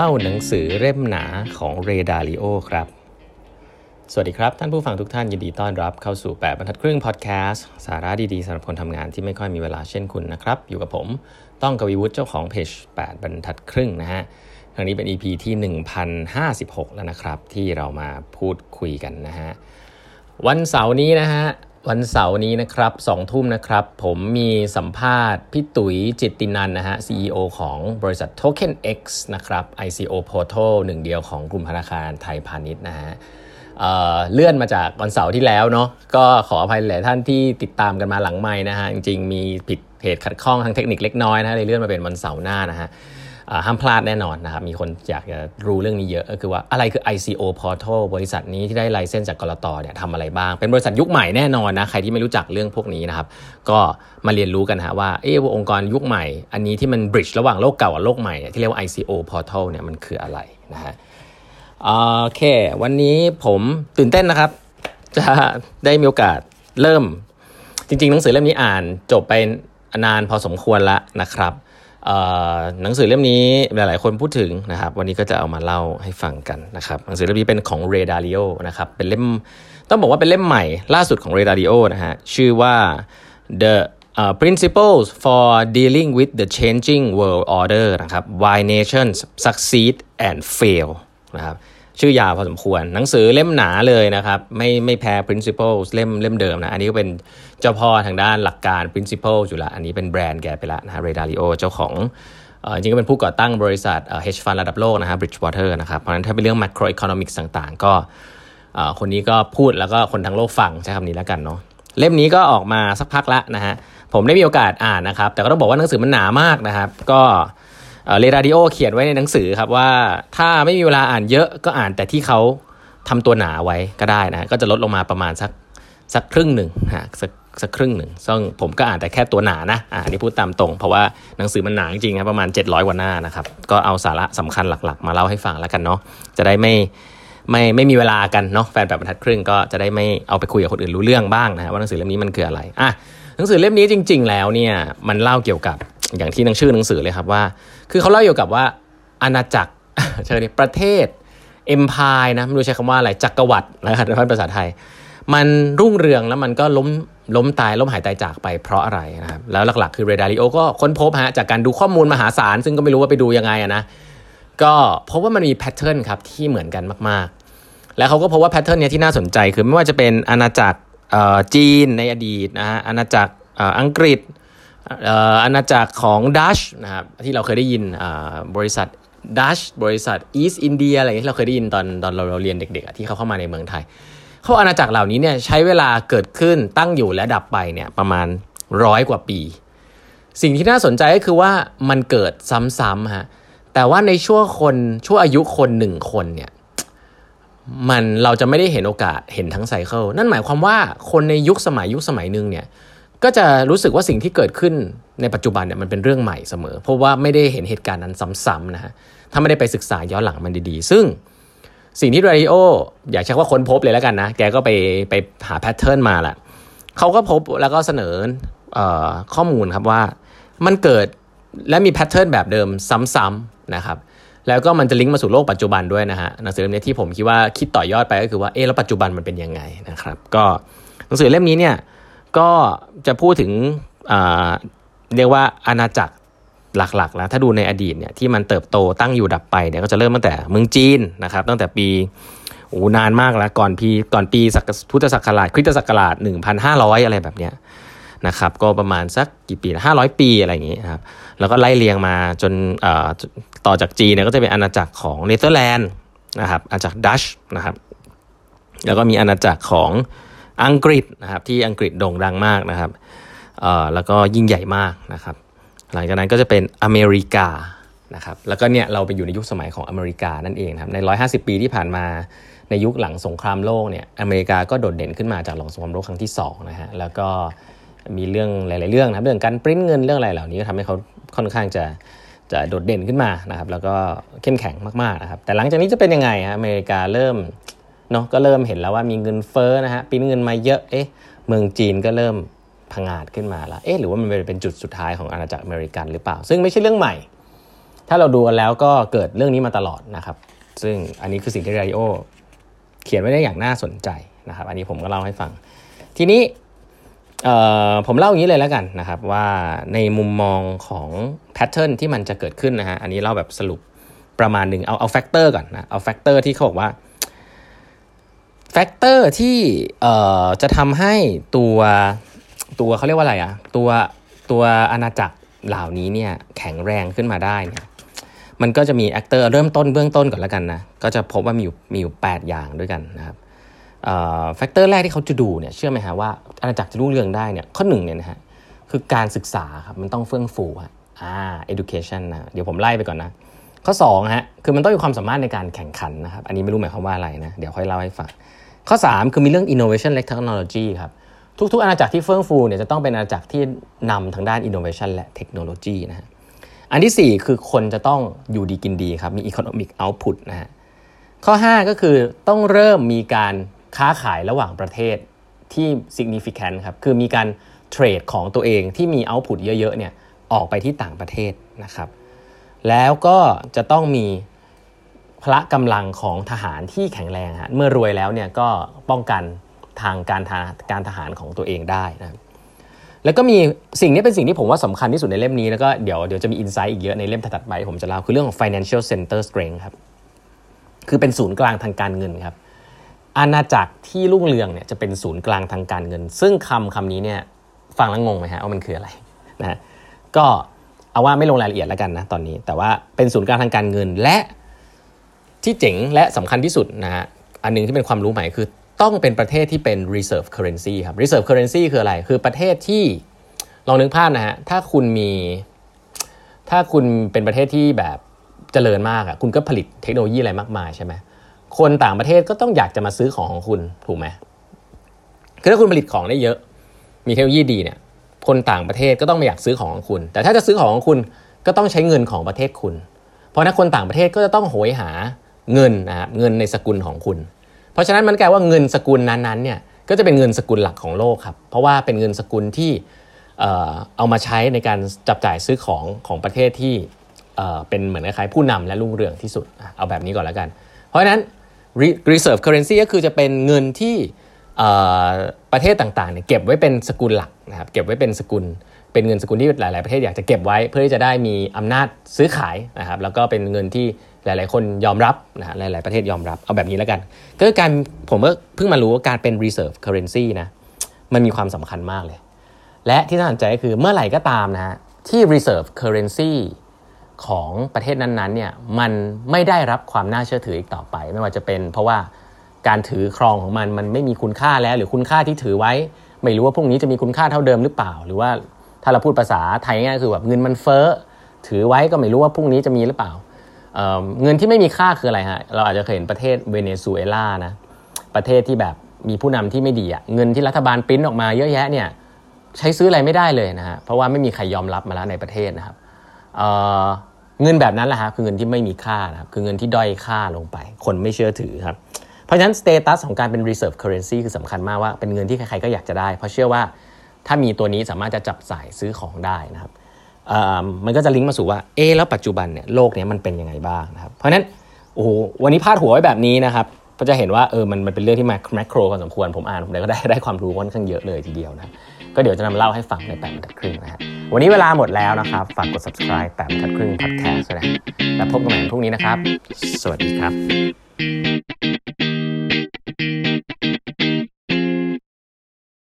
เล่าหนังสือเล่มหนาของเรดาริโอครับ สวัสดีครับ ท่านผู้ฟังทุกท่านยินดีต้อนรับเข้าสู่ 8บรรทัดครึ่งพอดแคสต์สาระดีๆสำหรับคนทำงานที่ไม่ค่อยมีเวลาเช่นคุณนะครับ อยู่กับผมต้องกวีวุฒิเจ้าของเพจ8บรรทัดครึ่งนะฮะครั้งนี้เป็น EP ที่ 1056 แล้วนะครับ ที่เรามาพูดคุยกันนะฮะวันเสาร์นี้นะฮะ วันเสาร์นี้นะครับสองทุ่มนะครับ ผมมีสัมภาษณ์พี่ตุ๋ยจิตตินันนะฮะ CEO ของบริษัท Token X นะครับ ICO Portal หนึ่งเดียวของกลุ่มธนาคารไทยพาณิชย์นะฮะเเลื่อนมาจากวันเสาร์ที่แล้วเนาะก็ขออภัยหลายท่านที่ติดตามกันมาหลังไม่นะฮะ จริงๆ มีผิดเหตุขัดข้องทางเทคนิคเล็กน้อยนะเลยเลื่อนมาเป็นวันเสาร์หน้านะฮะ ห้ามพลาดแน่นอนนะครับ มีคนอยากจะรู้เรื่องนี้เยอะ ก็คือว่าอะไรคือ ICO Portal บริษัทนี้ที่ได้ไลเซนส์จากกรตเนี่ยทำอะไรบ้าง เป็นบริษัทยุคใหม่แน่นอนนะ ใครที่ไม่รู้จักเรื่องพวกนี้นะครับ ก็มาเรียนรู้กันฮะว่าเออองค์กรยุคใหม่ อันนี้ที่มันบริดจ์ระหว่างโลกเก่ากับโลกใหม่ที่เรียกว่า ICO Portal เนี่ยมันคืออะไรนะฮะโอเค วันนี้ผมตื่นเต้นนะครับ จะได้มีโอกาสเริ่ม จริง ๆ หนังสือเล่มนี้อ่านจบไปนานพอสมควรละนะครับ หนังสือเล่มนี้หลาย ๆ คนพูดถึงนะครับ วันนี้ก็จะเอามาเล่าให้ฟังกันนะครับหนังสือเล่มนี้เป็นของเรดาริโอนะครับเป็นเล่มต้องบอกว่าเป็นเล่มใหม่ล่าสุดของเรดาริโอนะฮะชื่อว่า the uh, principles for dealing with the changing world order นะครับ why nations succeed and fail นะครับ ชื่อยาวพอสมควร หนังสือเล่มหนาเลยนะครับไม่ไม่แพ้ principles เล่มเล่มเดิมนะอันนี้ก็เป็นเจ้าพ่อทางด้านหลักการ principles อยู่ละอันนี้เป็นแบรนด์แกไปละนะฮะ Ray Dalio เจ้าของจริงก็เป็นผู้ก่อตั้งบริษัท hedge fund ระดับโลกนะฮะ Bridgewater นะครับเพราะฉะนั้นถ้าเป็นเรื่อง macroeconomics ต่างๆ ก็คนนี้ก็พูดแล้วก็คนทั้งโลกฟังใช้คำนี้แล้วกันเนาะเล่มนี้ก็ออกมาสักพักละนะฮะผมได้มีโอกาสอ่านนะครับ แต่ก็ต้องบอกว่าหนังสือมันหนามากนะครับ ก็ เรดาริโอเขียนไว้ในหนังสือครับว่าถ้าไม่มีเวลาอ่านเยอะก็อ่านแต่ที่เขาทำตัวหนาไว้ก็ได้นะก็จะลดลงมาประมาณสักสักครึ่งหนึ่งฮะสักสักครึ่งหนึ่งซึ่งผมก็อ่านแต่แค่ตัวหนานะอ่านี่พูดตามตรง เพราะว่าหนังสือมันหนาจริงครับประมาณ 700กว่าหน้านะครับ ก็เอาสาระสำคัญหลักๆ มาเล่าให้ฟังแล้วกันเนาะจะได้ไม่ไม่ไม่มีเวลากันเนาะแฟนแบบบรรทัดครึ่งก็จะได้ไม่เอาไปคุยกับคนอื่นรู้เรื่องบ้างนะว่าหนังสือเล่มนี้มันคืออะไรอะหนังสือเล่มนี้จริง ๆ แล้วเนี่ยมันเล่าเกี่ยวกับ อย่างที่นังชื่อหนังสือเลยครับว่า คือเขาเล่าเกี่ยวกับว่าอาณาจักรเชิญประเทศเอ็มพายนะไม่รู้ใช้คำว่าอะไรจักรวรรดินะครับในภาษาไทย มันรุ่งเรืองแล้วมันก็ล้มล้มตายล้มหายตายจากไปเพราะอะไรนะครับแล้วหลักๆ คือเรดาริโอก็ค้นพบฮะจากการดูข้อมูลมหาศาล ซึ่งก็ไม่รู้ว่าไปดูยังไงนะก็พบว่ามันมีแพทเทิร์นครับที่เหมือนกันมากๆ แล้วเขาก็พบว่าแพทเทิร์นนี้ที่น่าสนใจคือไม่ว่าจะเป็นอาณาจักรจีนในอดีตนะฮะอาณาจักรอังกฤษ อาณาจักรของดัชนะครับที่เราเคยได้ยินบริษัทดัชบริษัทอีสต์อินเดียอะไรที่เราเคยได้ยินตอนตอนเราเราเรียนเด็กๆที่เขาเข้ามาในเมืองไทย เขาอาณาจักรเหล่านี้เนี่ยใช้เวลาเกิดขึ้นตั้งอยู่และดับไปเนี่ยประมาณร้อยกว่าปี สิ่งที่น่าสนใจก็คือว่ามันเกิดซ้ำๆฮะแต่ว่าในช่วงคนช่วงอายุคนหนึ่งคนเนี่ยมันเราจะไม่ได้เห็นโอกาสเห็นทั้งไซเคิลนั่นหมายความว่าคนในยุคสมัยยุคสมัยหนึ่งเนี่ย ก็จะรู้สึกว่าสิ่งที่เกิดขึ้นในปัจจุบันเนี่ยมันเป็นเรื่องใหม่เสมอ เพราะว่าไม่ได้เห็นเหตุการณ์นั้นซ้ำๆนะฮะถ้าไม่ได้ไปศึกษาย้อนหลังมันดีๆ ซึ่งสิ่งที่เรดิโออยากใช้ว่าค้นพบเลยแล้วกันนะ แกก็ไปไปหา pattern มาแหละเขาก็พบแล้วก็เสนอข้อมูลครับว่ามันเกิดและมี pattern แบบเดิมซ้ำๆนะครับแล้วก็มันจะลิงก์มาสู่โลกปัจจุบันด้วยนะฮะหนังสือเล่มนี้ที่ผมคิดว่าคิดต่อยอดไปก็คือว่าเออแล้วปัจจุบันมันเป็นยังไงนะครับ ก็หนังสือเล่มนี้เนี่ย ก็จะพูดถึงเรียกว่าอาณาจักรหลักๆแล้วถ้าดูในอดีตเนี่ยที่มันเติบโตตั้งอยู่ดับไปเนี่ยก็จะเริ่มตั้งแต่เมืองจีนนะครับ ตั้งแต่ปีโอ้นานมากแล้วก่อนปีก่อนปีพุทธศักราชคริสตศักราช 1,500 อะไรแบบเนี้ยนะครับก็ประมาณสักกี่ปีห้าร้อยปีอะไรอย่างงี้ครับแล้วก็ไล่เรียงมาจนต่อจากจีนเนี่ยก็จะเป็นอาณาจักรของเนเธอร์แลนด์นะครับอาณาจักรดัชนะครับแล้วก็มีอาณาจักรของ อังกฤษนะครับที่อังกฤษโด่งดังมากนะครับเอ่อแล้วก็ยิ่งใหญ่มากนะครับ หลังจากนั้นก็จะเป็นอเมริกานะครับแล้วก็เนี่ยเราไปอยู่ในยุคสมัยของอเมริกานั่นเองครับใน 150 ปีที่ผ่านมาในยุคหลังสงครามโลกเนี่ยอเมริกาก็โดดเด่นขึ้นมาจากหลังสงครามโลกครั้งที่2นะฮะแล้วก็มีเรื่องหลาย ๆ เรื่องนะครับเรื่องการปริ้นเงินเรื่องอะไรเหล่านี้ก็ทำให้เขาค่อนข้างจะจะโดดเด่นขึ้นมานะครับแล้วก็เข้มแข็งมาก ๆ นะครับแต่หลังจากนี้จะเป็นยังไงฮะอเมริกาเริ่ม เนาะก็เริ่มเห็นแล้วว่ามีเงินเฟ้อนะฮะปิ้นเงินมาเยอะเอ๊ะเมืองจีนก็เริ่มพังอาจขึ้นมาละเอ๊ะหรือว่ามันเป็นจุดสุดท้ายของอาณาจักรอเมริกันหรือเปล่า ซึ่งไม่ใช่เรื่องใหม่ ถ้าเราดูกันแล้วก็เกิดเรื่องนี้มาตลอดนะครับ ซึ่งอันนี้คือสิ่งที่ Dalio เขียนไว้ได้อย่างน่าสนใจนะครับ อันนี้ผมก็เล่าให้ฟัง ทีนี้ผมเล่าอย่างนี้เลยแล้วกันนะครับว่าในมุมมองของ pattern ที่มันจะเกิดขึ้นนะฮะอันนี้เล่าแบบสรุปประมาณหนึ่งเอาเอา factor ก่อนนะเอา factor ที่เขาบอกว่า factor ที่จะทำให้ตัวตัวเขาเรียกว่าอะไรอะตัวตัวอาณาจักรเหล่านี้เนี่ยแข็งแรงขึ้นมาได้เนี่ยมันก็จะมี factor เริ่มต้นเบื้องต้นก่อนแล้วกันนะก็จะพบว่ามีอยู่มีอยู่ 8 อย่างด้วยกันนะครับ factor แรกที่เขาจะดูเนี่ยเชื่อไหมฮะว่าอาณาจักรจะรุ่งเรืองได้เนี่ยข้อหนึ่งเนี่ยนะฮะคือการศึกษาครับมันต้องเฟื่องฟูอะอ่า education นะเดี๋ยวผมไล่ไปก่อนนะข้อ2ฮะคือมันต้องมีความสามารถในการแข่งขันนะครับอันนี้ไม่รู้หมายความว่าอะไรนะเดี๋ยวค่อยเล่าให้ฟัง ข้อ 3 คือมีเรื่อง innovation และ technology ครับทุกๆอาณาจักรที่เฟื่องฟูเนี่ยจะต้องเป็นอาณาจักรที่นำทางด้าน innovation และเทคโนโลยีนะฮะอันที่ 4 คือคนจะต้องอยู่ดีกินดีครับมี economic output นะฮะข้อ 5 ก็คือต้องเริ่มมีการค้าขายระหว่างประเทศที่ significant ครับคือมีการเทรดของตัวเองที่มี output เยอะๆเนี่ยออกไปที่ต่างประเทศนะครับแล้วก็จะต้องมี พละกำลังของทหารที่แข็งแรงฮะเมื่อรวยแล้วเนี่ยก็ป้องกันทางการทการทหารของตัวเองได้นะแล้วก็มีสิ่งนี้เป็นสิ่งที่ผมว่าสำคัญที่สุดในเล่มนี้ แล้วก็เดี๋ยวเดี๋ยวจะมีอินไซต์อีกเยอะในเล่มถัดไปผมจะเล่าคือเรื่องของ financial center strength ครับคือเป็นศูนย์กลางทางการเงินครับอาณาจักรที่รุ่งเรืองเนี่ยจะเป็นศูนย์กลางทางการเงิน ซึ่งคำคำนี้เนี่ยฟังแล้วงงไหมฮะว่ามันคืออะไรนะก็เอาว่าไม่ลงรายละเอียดแล้วกันนะตอนนี้ แต่ว่าเป็นศูนย์กลางทางการเงิน และ ที่เจ๋งและสำคัญที่สุดนะฮะอันนึงที่เป็นความรู้ใหม่คือต้องเป็นประเทศที่เป็น reserve currency ครับ reserve currency คืออะไร คือประเทศที่ลองนึกภาพนะฮะ ถ้าคุณมี ถ้าคุณเป็นประเทศที่แบบเจริญมากอะ่ะ คุณก็ผลิตเทคโนโลยีอะไรมากมายใช่ไหม คนต่างประเทศก็ต้องอยากจะมาซื้อของของคุณ ถูกไหม คือถ้าคุณผลิตของได้เยอะ มีเทคโนโลยีดีเนี่ย คนต่างประเทศก็ต้องมาอยากซื้อของของคุณ แต่ถ้าจะซื้อของของคุณก็ต้องใช้เงินของประเทศคุณ เพราะนักคนต่างประเทศก็จะต้องโหยหา เงินนะครับเงินในสกุลของคุณ เพราะฉะนั้นมันกลายว่าเงินสกุลนั้นๆเนี่ยก็จะเป็นเงินสกุลหลักของโลกครับ เพราะว่าเป็นเงินสกุลที่เอามาใช้ในการจับจ่ายซื้อของของประเทศที่เป็นเหมือนคล้ายๆผู้นำและรุ่งเรืองที่สุด เอาแบบนี้ก่อนแล้วกัน เพราะฉะนั้น reserve currency ก็คือจะเป็นเงินที่ประเทศต่างๆเนี่ยเก็บไว้เป็นสกุลหลักนะครับเก็บไว้เป็นสกุล เป็นเงินสกุลที่หลาย ๆ ประเทศอยากจะเก็บไว้ เพื่อที่จะได้มีอำนาจซื้อขายนะครับแล้วก็เป็นเงินที่หลาย ๆ คนยอมรับนะฮะหลาย ๆ ประเทศยอมรับเอาแบบนี้แล้วกันก็การผมก็เพิ่งมารู้ว่าการเป็น reserve currency นะมันมีความสำคัญมากเลย และที่น่าสนใจก็คือเมื่อไหร่ก็ตามนะฮะที่ reserve currency ของประเทศนั้น ๆ เนี่ยมันไม่ได้รับความน่าเชื่อถืออีกต่อไป ไม่ว่าจะเป็นเพราะว่าการถือครองของมันมันไม่มีคุณค่าแล้ว หรือคุณค่าที่ถือไว้ ไม่รู้ว่าพรุ่งนี้จะมีคุณค่าเท่าเดิมหรือเปล่า หรือว่า ถ้าเราพูดภาษาไทยง่ายคือแบบเงินมันเฟ้อถือไว้ก็ไม่รู้ว่าพรุ่งนี้จะมีหรือเปล่าเงินที่ไม่มีค่าคืออะไรฮะเราอาจจะเคยเห็นประเทศเวเนซุเอลานะประเทศที่แบบมีผู้นำที่ไม่ดีอะเงินที่รัฐบาลปริ้นออกมาเยอะแยะเนี่ยใช้ซื้ออะไรไม่ได้เลยนะฮะเพราะว่าไม่มีใครยอมรับมาแล้วในประเทศนะครับเเงินแบบนั้นแหละครับคือเงินที่ไม่มีค่านะครับคือเงินที่ด้อยค่าลงไป คนไม่เชื่อถือครับเพราะฉะนั้นสเตตัสของการเป็น reserve currency คือสำคัญมากว่าเป็นเงินที่ใครๆก็อยากจะได้ เพราะเชื่อว่า ถ้ามีตัวนี้สามารถจะจับจ่ายซื้อของได้นะครับมันก็จะลิงก์มาสู่ว่าเอแล้วปัจจุบันเนี่ยโลกนี้มันเป็นยังไงบ้างนะครับเพราะนั้นโอ้โหวันนี้พาดหัวไว้แบบนี้นะครับก็จะเห็นว่าเออมันมันเป็นเรื่องที่แมคโครพอสมควรผมอ่านผมก็ได้ได้ความรู้ค่อนข้างเยอะเลยทีเดียวนะก็เดี๋ยวจะนำเล่าให้ฟังในแปดบรรทัดครึ่งนะฮะวันนี้เวลาหมดแล้วนะครับ ฝากกด subscribe แปดบรรทัดครึ่ง podcast นะแล้วพบกันใหม่พรุ่งนี้นะครับ สวัสดีครับ